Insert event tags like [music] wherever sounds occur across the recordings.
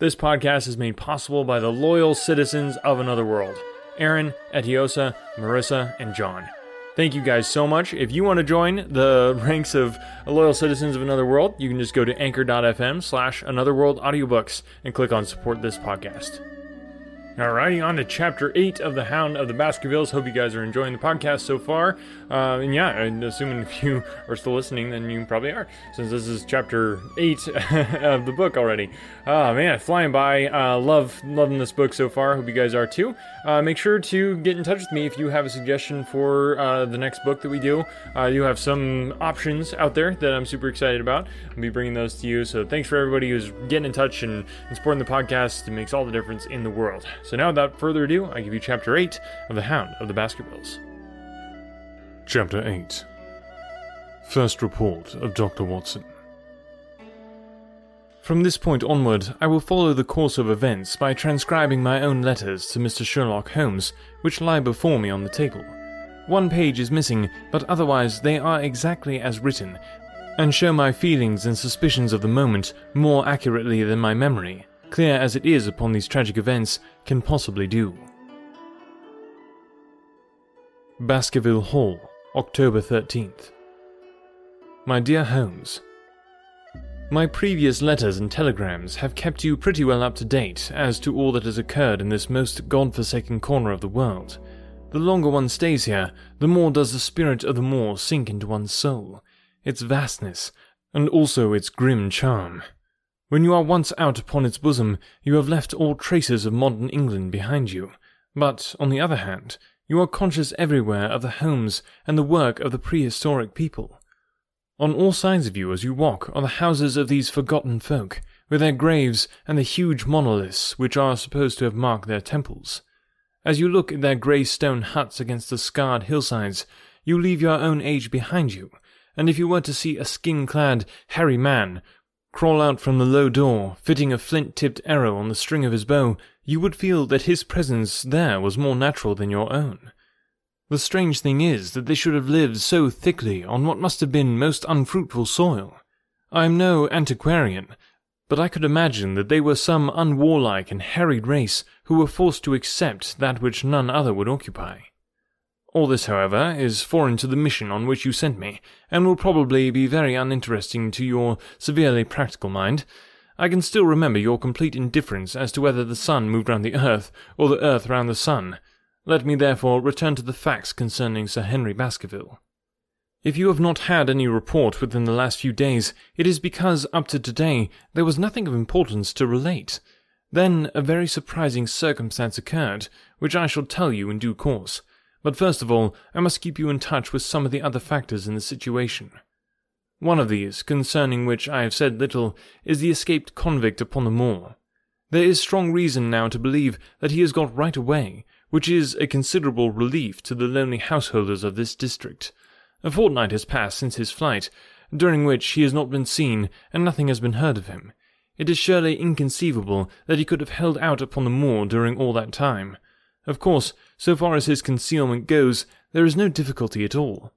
This podcast is made possible by the loyal citizens of Another World Aaron, Etiosa, Marissa, and John. Thank you guys so much. If you want to join the [laughs] ranks of loyal citizens of Another World, you can just go to anchor.fm slash Another World Audiobooks and click on support this podcast. Alrighty, on to chapter 8 of The Hound of the Baskervilles. Hope you guys are enjoying the podcast so far. Uh, and yeah, and assuming [laughs] if you are still listening, then you probably are, since this is chapter 8 [laughs] of the book already. Oh man, flying by. Uh, love, loving this book so far. Hope you guys are too. Uh, make sure to get in touch with me if you have a suggestion for uh, the next book that we do. Uh, you have some options out there that I'm super excited about. I'll be bringing those to you. So thanks for everybody who's getting in touch and, and supporting the podcast. It makes all the difference in the world. So now, without further ado, I give you chapter 8 of The Hound of the Baskervilles. Chapter 8 First Report of Dr. Watson. From this point onward, I will follow the course of events by transcribing my own letters to Mr. Sherlock Holmes, which lie before me on the table. One page is missing, but otherwise they are exactly as written, and show my feelings and suspicions of the moment more accurately than my memory, clear as it is upon these tragic events, can possibly do. Baskerville Hall, October 13th. My dear Holmes, my previous letters and telegrams have kept you pretty well up to date as to all that has occurred in this most god-forsaken corner of the world. The longer one stays here, the more does the spirit of the moor sink into one's soul, its vastness, and also its grim charm. When you are once out upon its bosom, you have left all traces of modern England behind you. But, on the other hand, you are conscious everywhere of the homes and the work of the prehistoric people. On all sides of you as you walk are the houses of these forgotten folk, with their graves and the huge monoliths which are supposed to have marked their temples. As you look at their grey stone huts against the scarred hillsides, you leave your own age behind you, and if you were to see a skin-clad, hairy man crawl out from the low door, fitting a flint-tipped arrow on the string of his bow, you would feel that his presence there was more natural than your own. The strange thing is that they should have lived so thickly on what must have been most unfruitful soil. I am no antiquarian, but I could imagine that they were some unwarlike and harried race who were forced to accept that which none other would occupy. All this, however, is foreign to the mission on which you sent me, and will probably be very uninteresting to your severely practical mind. I can still remember your complete indifference as to whether the sun moved round the earth, or the earth round the sun. Let me therefore return to the facts concerning Sir Henry Baskerville. If you have not had any report within the last few days, it is because up to today there was nothing of importance to relate. Then a very surprising circumstance occurred, which I shall tell you in due course. But first of all, I must keep you in touch with some of the other factors in the situation. One of these, concerning which I have said little, is the escaped convict upon the moor. There is strong reason now to believe that he has got right away, which is a considerable relief to the lonely householders of this district. A fortnight has passed since his flight, during which he has not been seen and nothing has been heard of him. It is surely inconceivable that he could have held out upon the moor during all that time. Of course, so far as his concealment goes, there is no difficulty at all.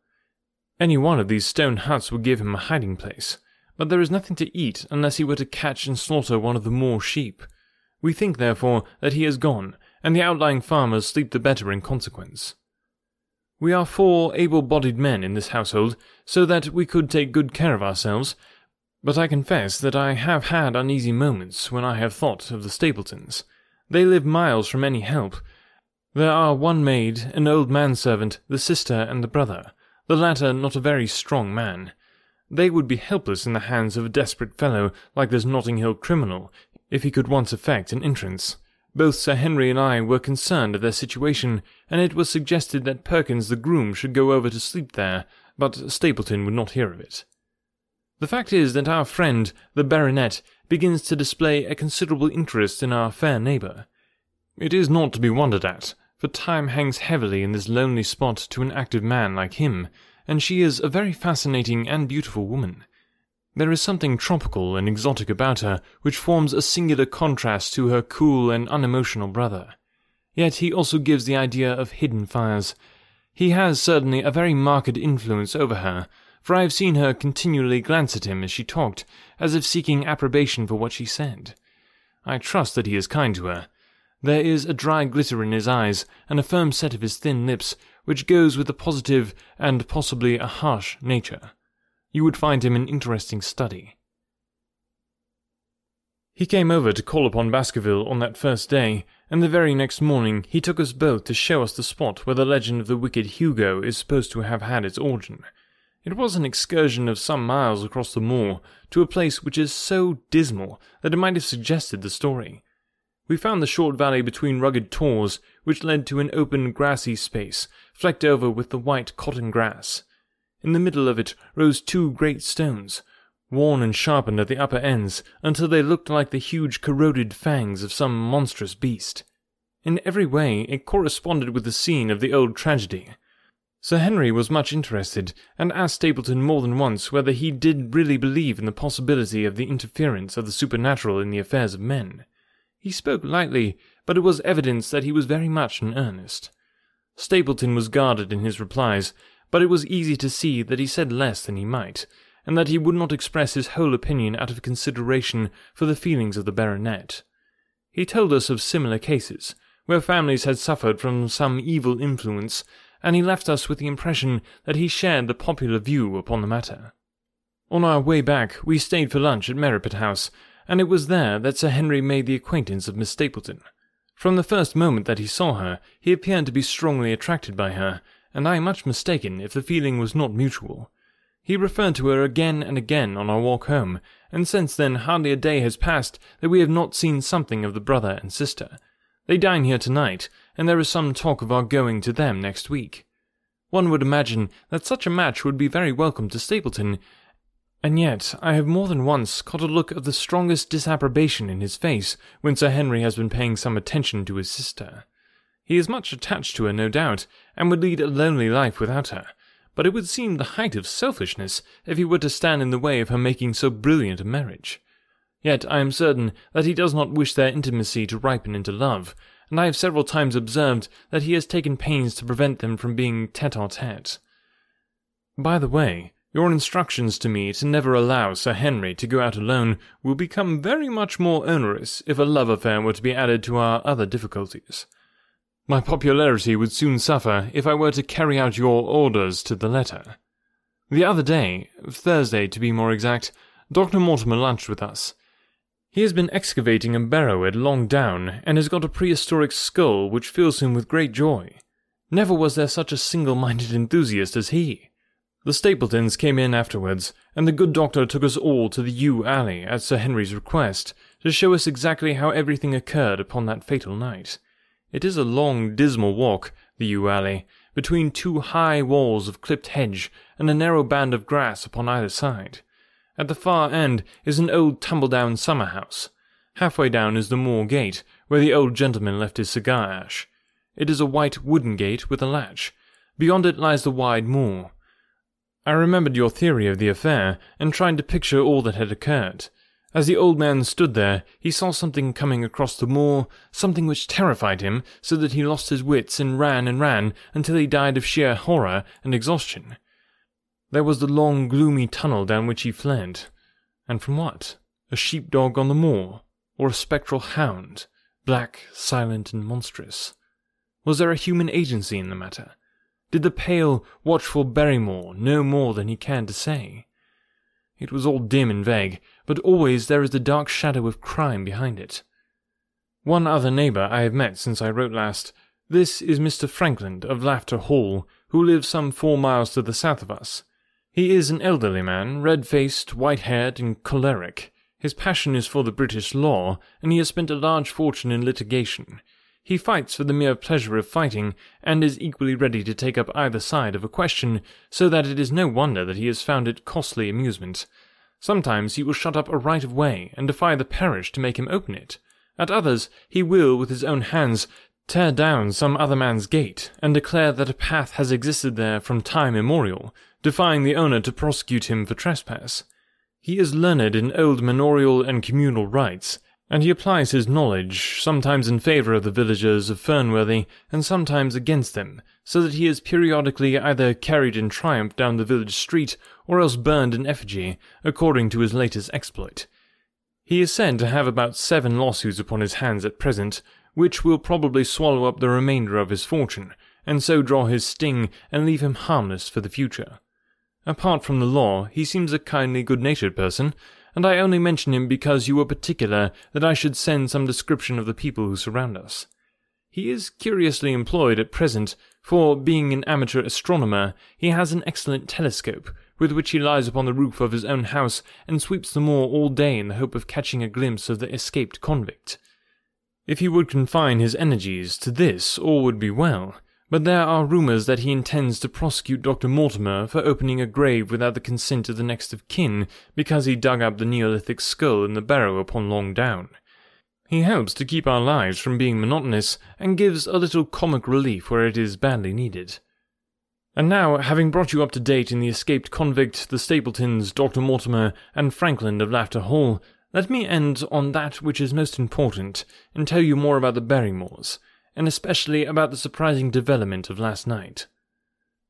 Any one of these stone huts would give him a hiding place, but there is nothing to eat unless he were to catch and slaughter one of the moor sheep. We think, therefore, that he has gone, and the outlying farmers sleep the better in consequence. We are four able-bodied men in this household, so that we could take good care of ourselves, but I confess that I have had uneasy moments when I have thought of the Stapletons. They live miles from any help, there are one maid, an old manservant, the sister, and the brother, the latter not a very strong man. They would be helpless in the hands of a desperate fellow like this Notting Hill criminal, if he could once effect an entrance. Both Sir Henry and I were concerned at their situation, and it was suggested that Perkins the groom should go over to sleep there, but Stapleton would not hear of it. The fact is that our friend, the baronet, begins to display a considerable interest in our fair neighbour. It is not to be wondered at, for time hangs heavily in this lonely spot to an active man like him, and she is a very fascinating and beautiful woman. There is something tropical and exotic about her which forms a singular contrast to her cool and unemotional brother. Yet he also gives the idea of hidden fires. He has certainly a very marked influence over her, for I have seen her continually glance at him as she talked, as if seeking approbation for what she said. I trust that he is kind to her. There is a dry glitter in his eyes, and a firm set of his thin lips, which goes with a positive and possibly a harsh nature. You would find him an interesting study. He came over to call upon Baskerville on that first day, and the very next morning he took us both to show us the spot where the legend of the wicked Hugo is supposed to have had its origin. It was an excursion of some miles across the moor to a place which is so dismal that it might have suggested the story. We found the short valley between rugged tors, which led to an open grassy space, flecked over with the white cotton grass. In the middle of it rose two great stones, worn and sharpened at the upper ends until they looked like the huge corroded fangs of some monstrous beast. In every way it corresponded with the scene of the old tragedy. Sir Henry was much interested, and asked Stapleton more than once whether he did really believe in the possibility of the interference of the supernatural in the affairs of men. He spoke lightly, but it was evidence that he was very much in earnest. Stapleton was guarded in his replies, but it was easy to see that he said less than he might, and that he would not express his whole opinion out of consideration for the feelings of the baronet. He told us of similar cases, where families had suffered from some evil influence, and he left us with the impression that he shared the popular view upon the matter. On our way back, we stayed for lunch at Merripit House, and it was there that Sir Henry made the acquaintance of Miss Stapleton. From the first moment that he saw her, he appeared to be strongly attracted by her, and I am much mistaken if the feeling was not mutual. He referred to her again and again on our walk home, and since then hardly a day has passed that we have not seen something of the brother and sister. They dine here tonight, and there is some talk of our going to them next week. One would imagine that such a match would be very welcome to Stapleton, and yet I have more than once caught a look of the strongest disapprobation in his face when Sir Henry has been paying some attention to his sister. He is much attached to her, no doubt, and would lead a lonely life without her, but it would seem the height of selfishness if he were to stand in the way of her making so brilliant a marriage. Yet I am certain that he does not wish their intimacy to ripen into love, and I have several times observed that he has taken pains to prevent them from being tete-a-tete. By the way, your instructions to me to never allow Sir Henry to go out alone will become very much more onerous if a love affair were to be added to our other difficulties. My popularity would soon suffer if I were to carry out your orders to the letter. The other day, Thursday to be more exact, Dr. Mortimer lunched with us. He has been excavating a barrow at Long Down, and has got a prehistoric skull which fills him with great joy. Never was there such a single-minded enthusiast as he. The Stapletons came in afterwards, and the good doctor took us all to the yew alley at Sir Henry's request, to show us exactly how everything occurred upon that fatal night. It is a long, dismal walk, the yew alley, between two high walls of clipped hedge and a narrow band of grass upon either side. At the far end is an old tumble-down summer house. Halfway down is the moor gate, where the old gentleman left his cigar ash. It is a white wooden gate with a latch. Beyond it lies the wide moor. I remembered your theory of the affair, and tried to picture all that had occurred. As the old man stood there, he saw something coming across the moor, something which terrified him, so that he lost his wits and ran and ran until he died of sheer horror and exhaustion. There was the long, gloomy tunnel down which he fled. And from what? A sheep-dog on the moor, or a spectral hound, black, silent, and monstrous? Was there a human agency in the matter? Did the pale, watchful Barrymore know more than he cared to say? It was all dim and vague, but always there is the dark shadow of crime behind it. One other neighbour I have met since I wrote last. This is Mr. Frankland of Lafter Hall, who lives some four miles to the south of us. He is an elderly man, red-faced, white-haired, and choleric. His passion is for the British law, and he has spent a large fortune in litigation. He fights for the mere pleasure of fighting, and is equally ready to take up either side of a question, so that it is no wonder that he has found it costly amusement. Sometimes he will shut up a right of way and defy the parish to make him open it. At others, he will, with his own hands, tear down some other man's gate and declare that a path has existed there from time immemorial, defying the owner to prosecute him for trespass. He is learned in old manorial and communal rights, and he applies his knowledge, sometimes in favour of the villagers of Fernworthy, and sometimes against them, so that he is periodically either carried in triumph down the village street, or else burned in effigy, according to his latest exploit. He is said to have about seven lawsuits upon his hands at present, which will probably swallow up the remainder of his fortune, and so draw his sting and leave him harmless for the future. Apart from the law, he seems a kindly, good natured person, and I only mention him because you were particular that I should send some description of the people who surround us. He is curiously employed at present, for, being an amateur astronomer, he has an excellent telescope, with which he lies upon the roof of his own house and sweeps the moor all day in the hope of catching a glimpse of the escaped convict. If he would confine his energies to this, all would be well, but there are rumours that he intends to prosecute Dr. Mortimer for opening a grave without the consent of the next of kin because he dug up the Neolithic skull in the barrow upon Long Down. He helps to keep our lives from being monotonous and gives a little comic relief where it is badly needed. And now, having brought you up to date in the escaped convict, the Stapletons, Dr. Mortimer, and Frankland of Lafter Hall, let me end on that which is most important and tell you more about the Barrymores, and especially about the surprising development of last night.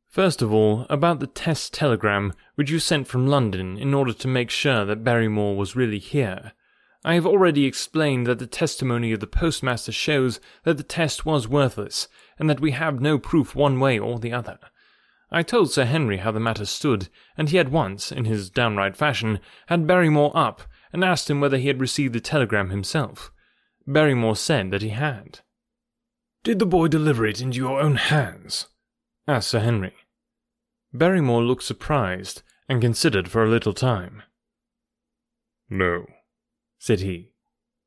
First of all, about the test telegram which you sent from London in order to make sure that Barrymore was really here. I have already explained that the testimony of the postmaster shows that the test was worthless, and that we have no proof one way or the other. I told Sir Henry how the matter stood, and he at once, in his downright fashion, had Barrymore up and asked him whether he had received the telegram himself. Barrymore said that he had. Did the boy deliver it into your own hands? asked Sir Henry. Barrymore looked surprised and considered for a little time. No, said he.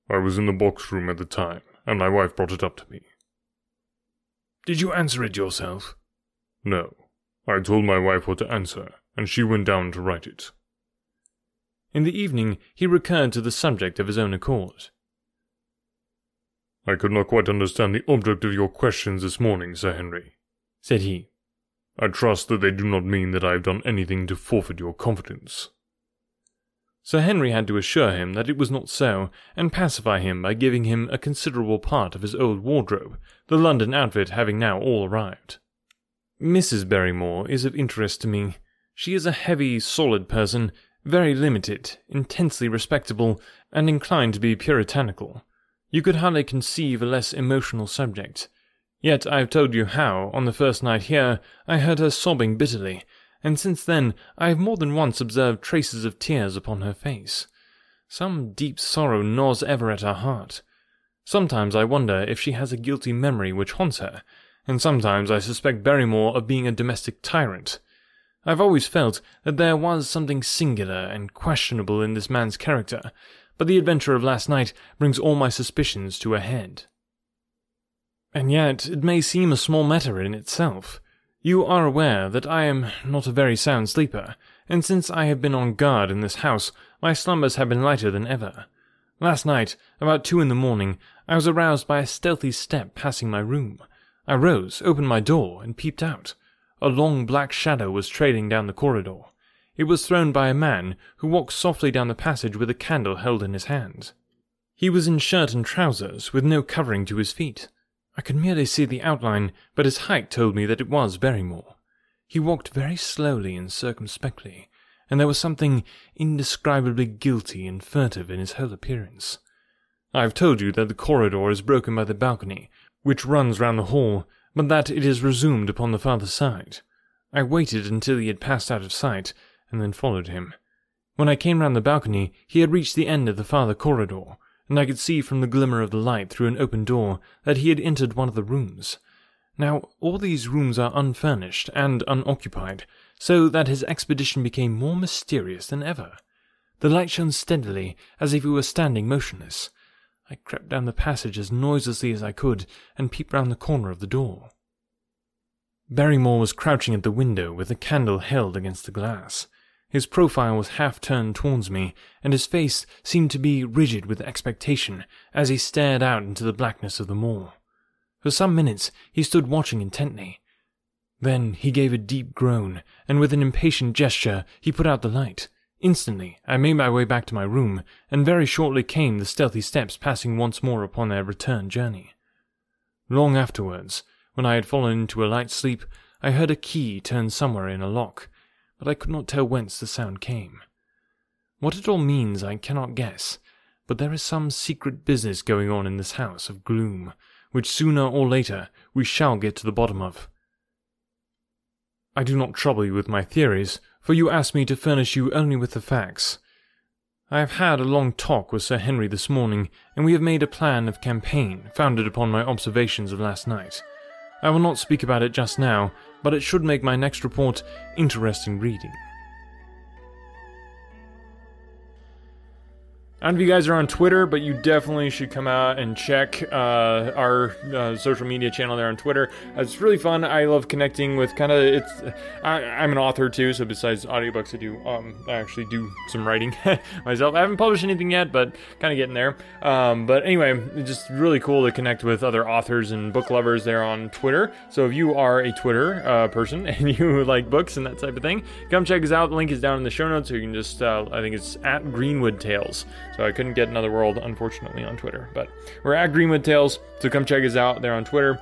I was in the box room at the time, and my wife brought it up to me. Did you answer it yourself? No. I told my wife what to answer, and she went down to write it. In the evening, he recurred to the subject of his own accord. I could not quite understand the object of your questions this morning, Sir Henry, said he. I trust that they do not mean that I have done anything to forfeit your confidence. Sir Henry had to assure him that it was not so, and pacify him by giving him a considerable part of his old wardrobe, the London outfit having now all arrived. Mrs. Barrymore is of interest to me. She is a heavy, solid person, very limited, intensely respectable, and inclined to be puritanical. You could hardly conceive a less emotional subject. Yet I have told you how, on the first night here, I heard her sobbing bitterly, and since then I have more than once observed traces of tears upon her face. Some deep sorrow gnaws ever at her heart. Sometimes I wonder if she has a guilty memory which haunts her, and sometimes I suspect Barrymore of being a domestic tyrant. I've always felt that there was something singular and questionable in this man's character, but the adventure of last night brings all my suspicions to a head. And yet, it may seem a small matter in itself. You are aware that I am not a very sound sleeper, and since I have been on guard in this house, my slumbers have been lighter than ever. Last night, about two in the morning, I was aroused by a stealthy step passing my room. I rose, opened my door, and peeped out. A long black shadow was trailing down the corridor. It was thrown by a man who walked softly down the passage with a candle held in his hand. He was in shirt and trousers, with no covering to his feet. I could merely see the outline, but his height told me that it was Barrymore. He walked very slowly and circumspectly, and there was something indescribably guilty and furtive in his whole appearance. I have told you that the corridor is broken by the balcony, which runs round the hall, but that it is resumed upon the farther side. I waited until he had passed out of sight, and then followed him. When I came round the balcony, he had reached the end of the farther corridor, and I could see from the glimmer of the light through an open door that he had entered one of the rooms. Now, all these rooms are unfurnished and unoccupied, so that his expedition became more mysterious than ever. The light shone steadily, as if he were standing motionless. I crept down the passage as noiselessly as I could and peeped round the corner of the door. Barrymore was crouching at the window with a candle held against the glass. His profile was half turned towards me, and his face seemed to be rigid with expectation as he stared out into the blackness of the moor. For some minutes he stood watching intently. Then he gave a deep groan, and with an impatient gesture he put out the light. Instantly, I made my way back to my room, and very shortly came the stealthy steps passing once more upon their return journey. Long afterwards, when I had fallen into a light sleep, I heard a key turn somewhere in a lock, but I could not tell whence the sound came. What it all means I cannot guess, but there is some secret business going on in this house of gloom, which sooner or later we shall get to the bottom of. I do not trouble you with my theories, for you asked me to furnish you only with the facts. I have had a long talk with Sir Henry this morning, and we have made a plan of campaign founded upon my observations of last night. I will not speak about it just now, but it should make my next report interesting reading. I don't know if you guys are on Twitter, but you definitely should come out and check uh, our uh, social media channel there on Twitter. Uh, it's really fun. I love connecting with kind of it's. I, am an author too, so besides audiobooks, I do um, I actually do some writing [laughs] myself. I haven't published anything yet, but kind of getting there. Um, but anyway, it's just really cool to connect with other authors and book lovers there on Twitter. So if you are a Twitter uh, person [laughs] and you like books and that type of thing, come check us out. The link is down in the show notes, so you can just uh, I think it's at Greenwood Tales. So I couldn't get Another World, unfortunately, on Twitter. But we're at Greenwood Tales, so come check us out there on Twitter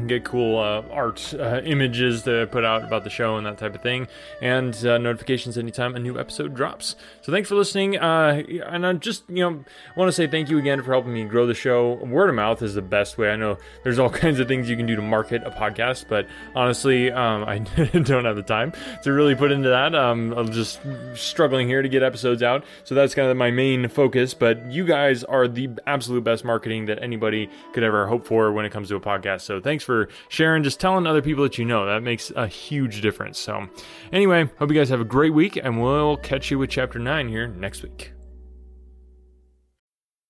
and get cool uh, art uh, images to put out about the show and that type of thing, and uh, notifications anytime a new episode drops. So thanks for listening, uh, and I just you know want to say thank you again for helping me grow the show. Word of mouth is the best way. I know there's all [laughs] kinds of things you can do to market a podcast, but honestly, um, I [laughs] don't have the time to really put into that. Um, I'm just struggling here to get episodes out, so that's kind of my main focus. But you guys are the absolute best marketing that anybody could ever hope for when it comes to a podcast. So thanks thanks for sharing, just telling other people that you know. That makes a huge difference. So, anyway, hope you guys have a great week, and we'll catch you with chapter 9 here next week.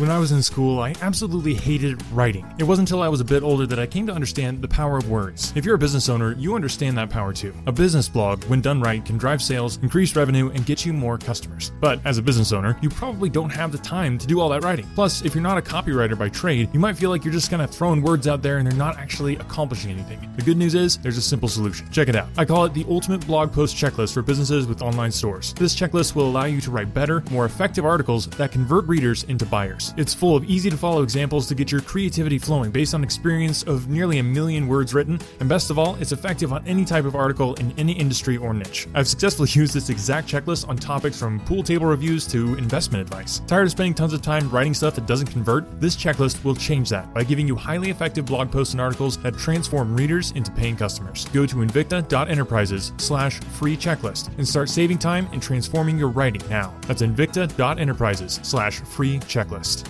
When I was in school, I absolutely hated writing. It wasn't until I was a bit older that I came to understand the power of words. If you're a business owner, you understand that power too. A business blog, when done right, can drive sales, increase revenue, and get you more customers. But as a business owner, you probably don't have the time to do all that writing. Plus, if you're not a copywriter by trade, you might feel like you're just kind of throwing words out there and they're not actually accomplishing anything. The good news is, there's a simple solution. Check it out. I call it the ultimate blog post checklist for businesses with online stores. This checklist will allow you to write better, more effective articles that convert readers into buyers. It's full of easy to follow examples to get your creativity flowing based on experience of nearly a million words written, and best of all, it's effective on any type of article in any industry or niche. I've successfully [laughs] used this exact checklist on topics from pool table reviews to investment advice. Tired of spending tons of time writing stuff that doesn't convert? This checklist will change that by giving you highly effective blog posts and articles that transform readers into paying customers. Go to invicta.enterprises slash free checklist and start saving time and transforming your writing now. That's invicta.enterprises slash free checklist podcast.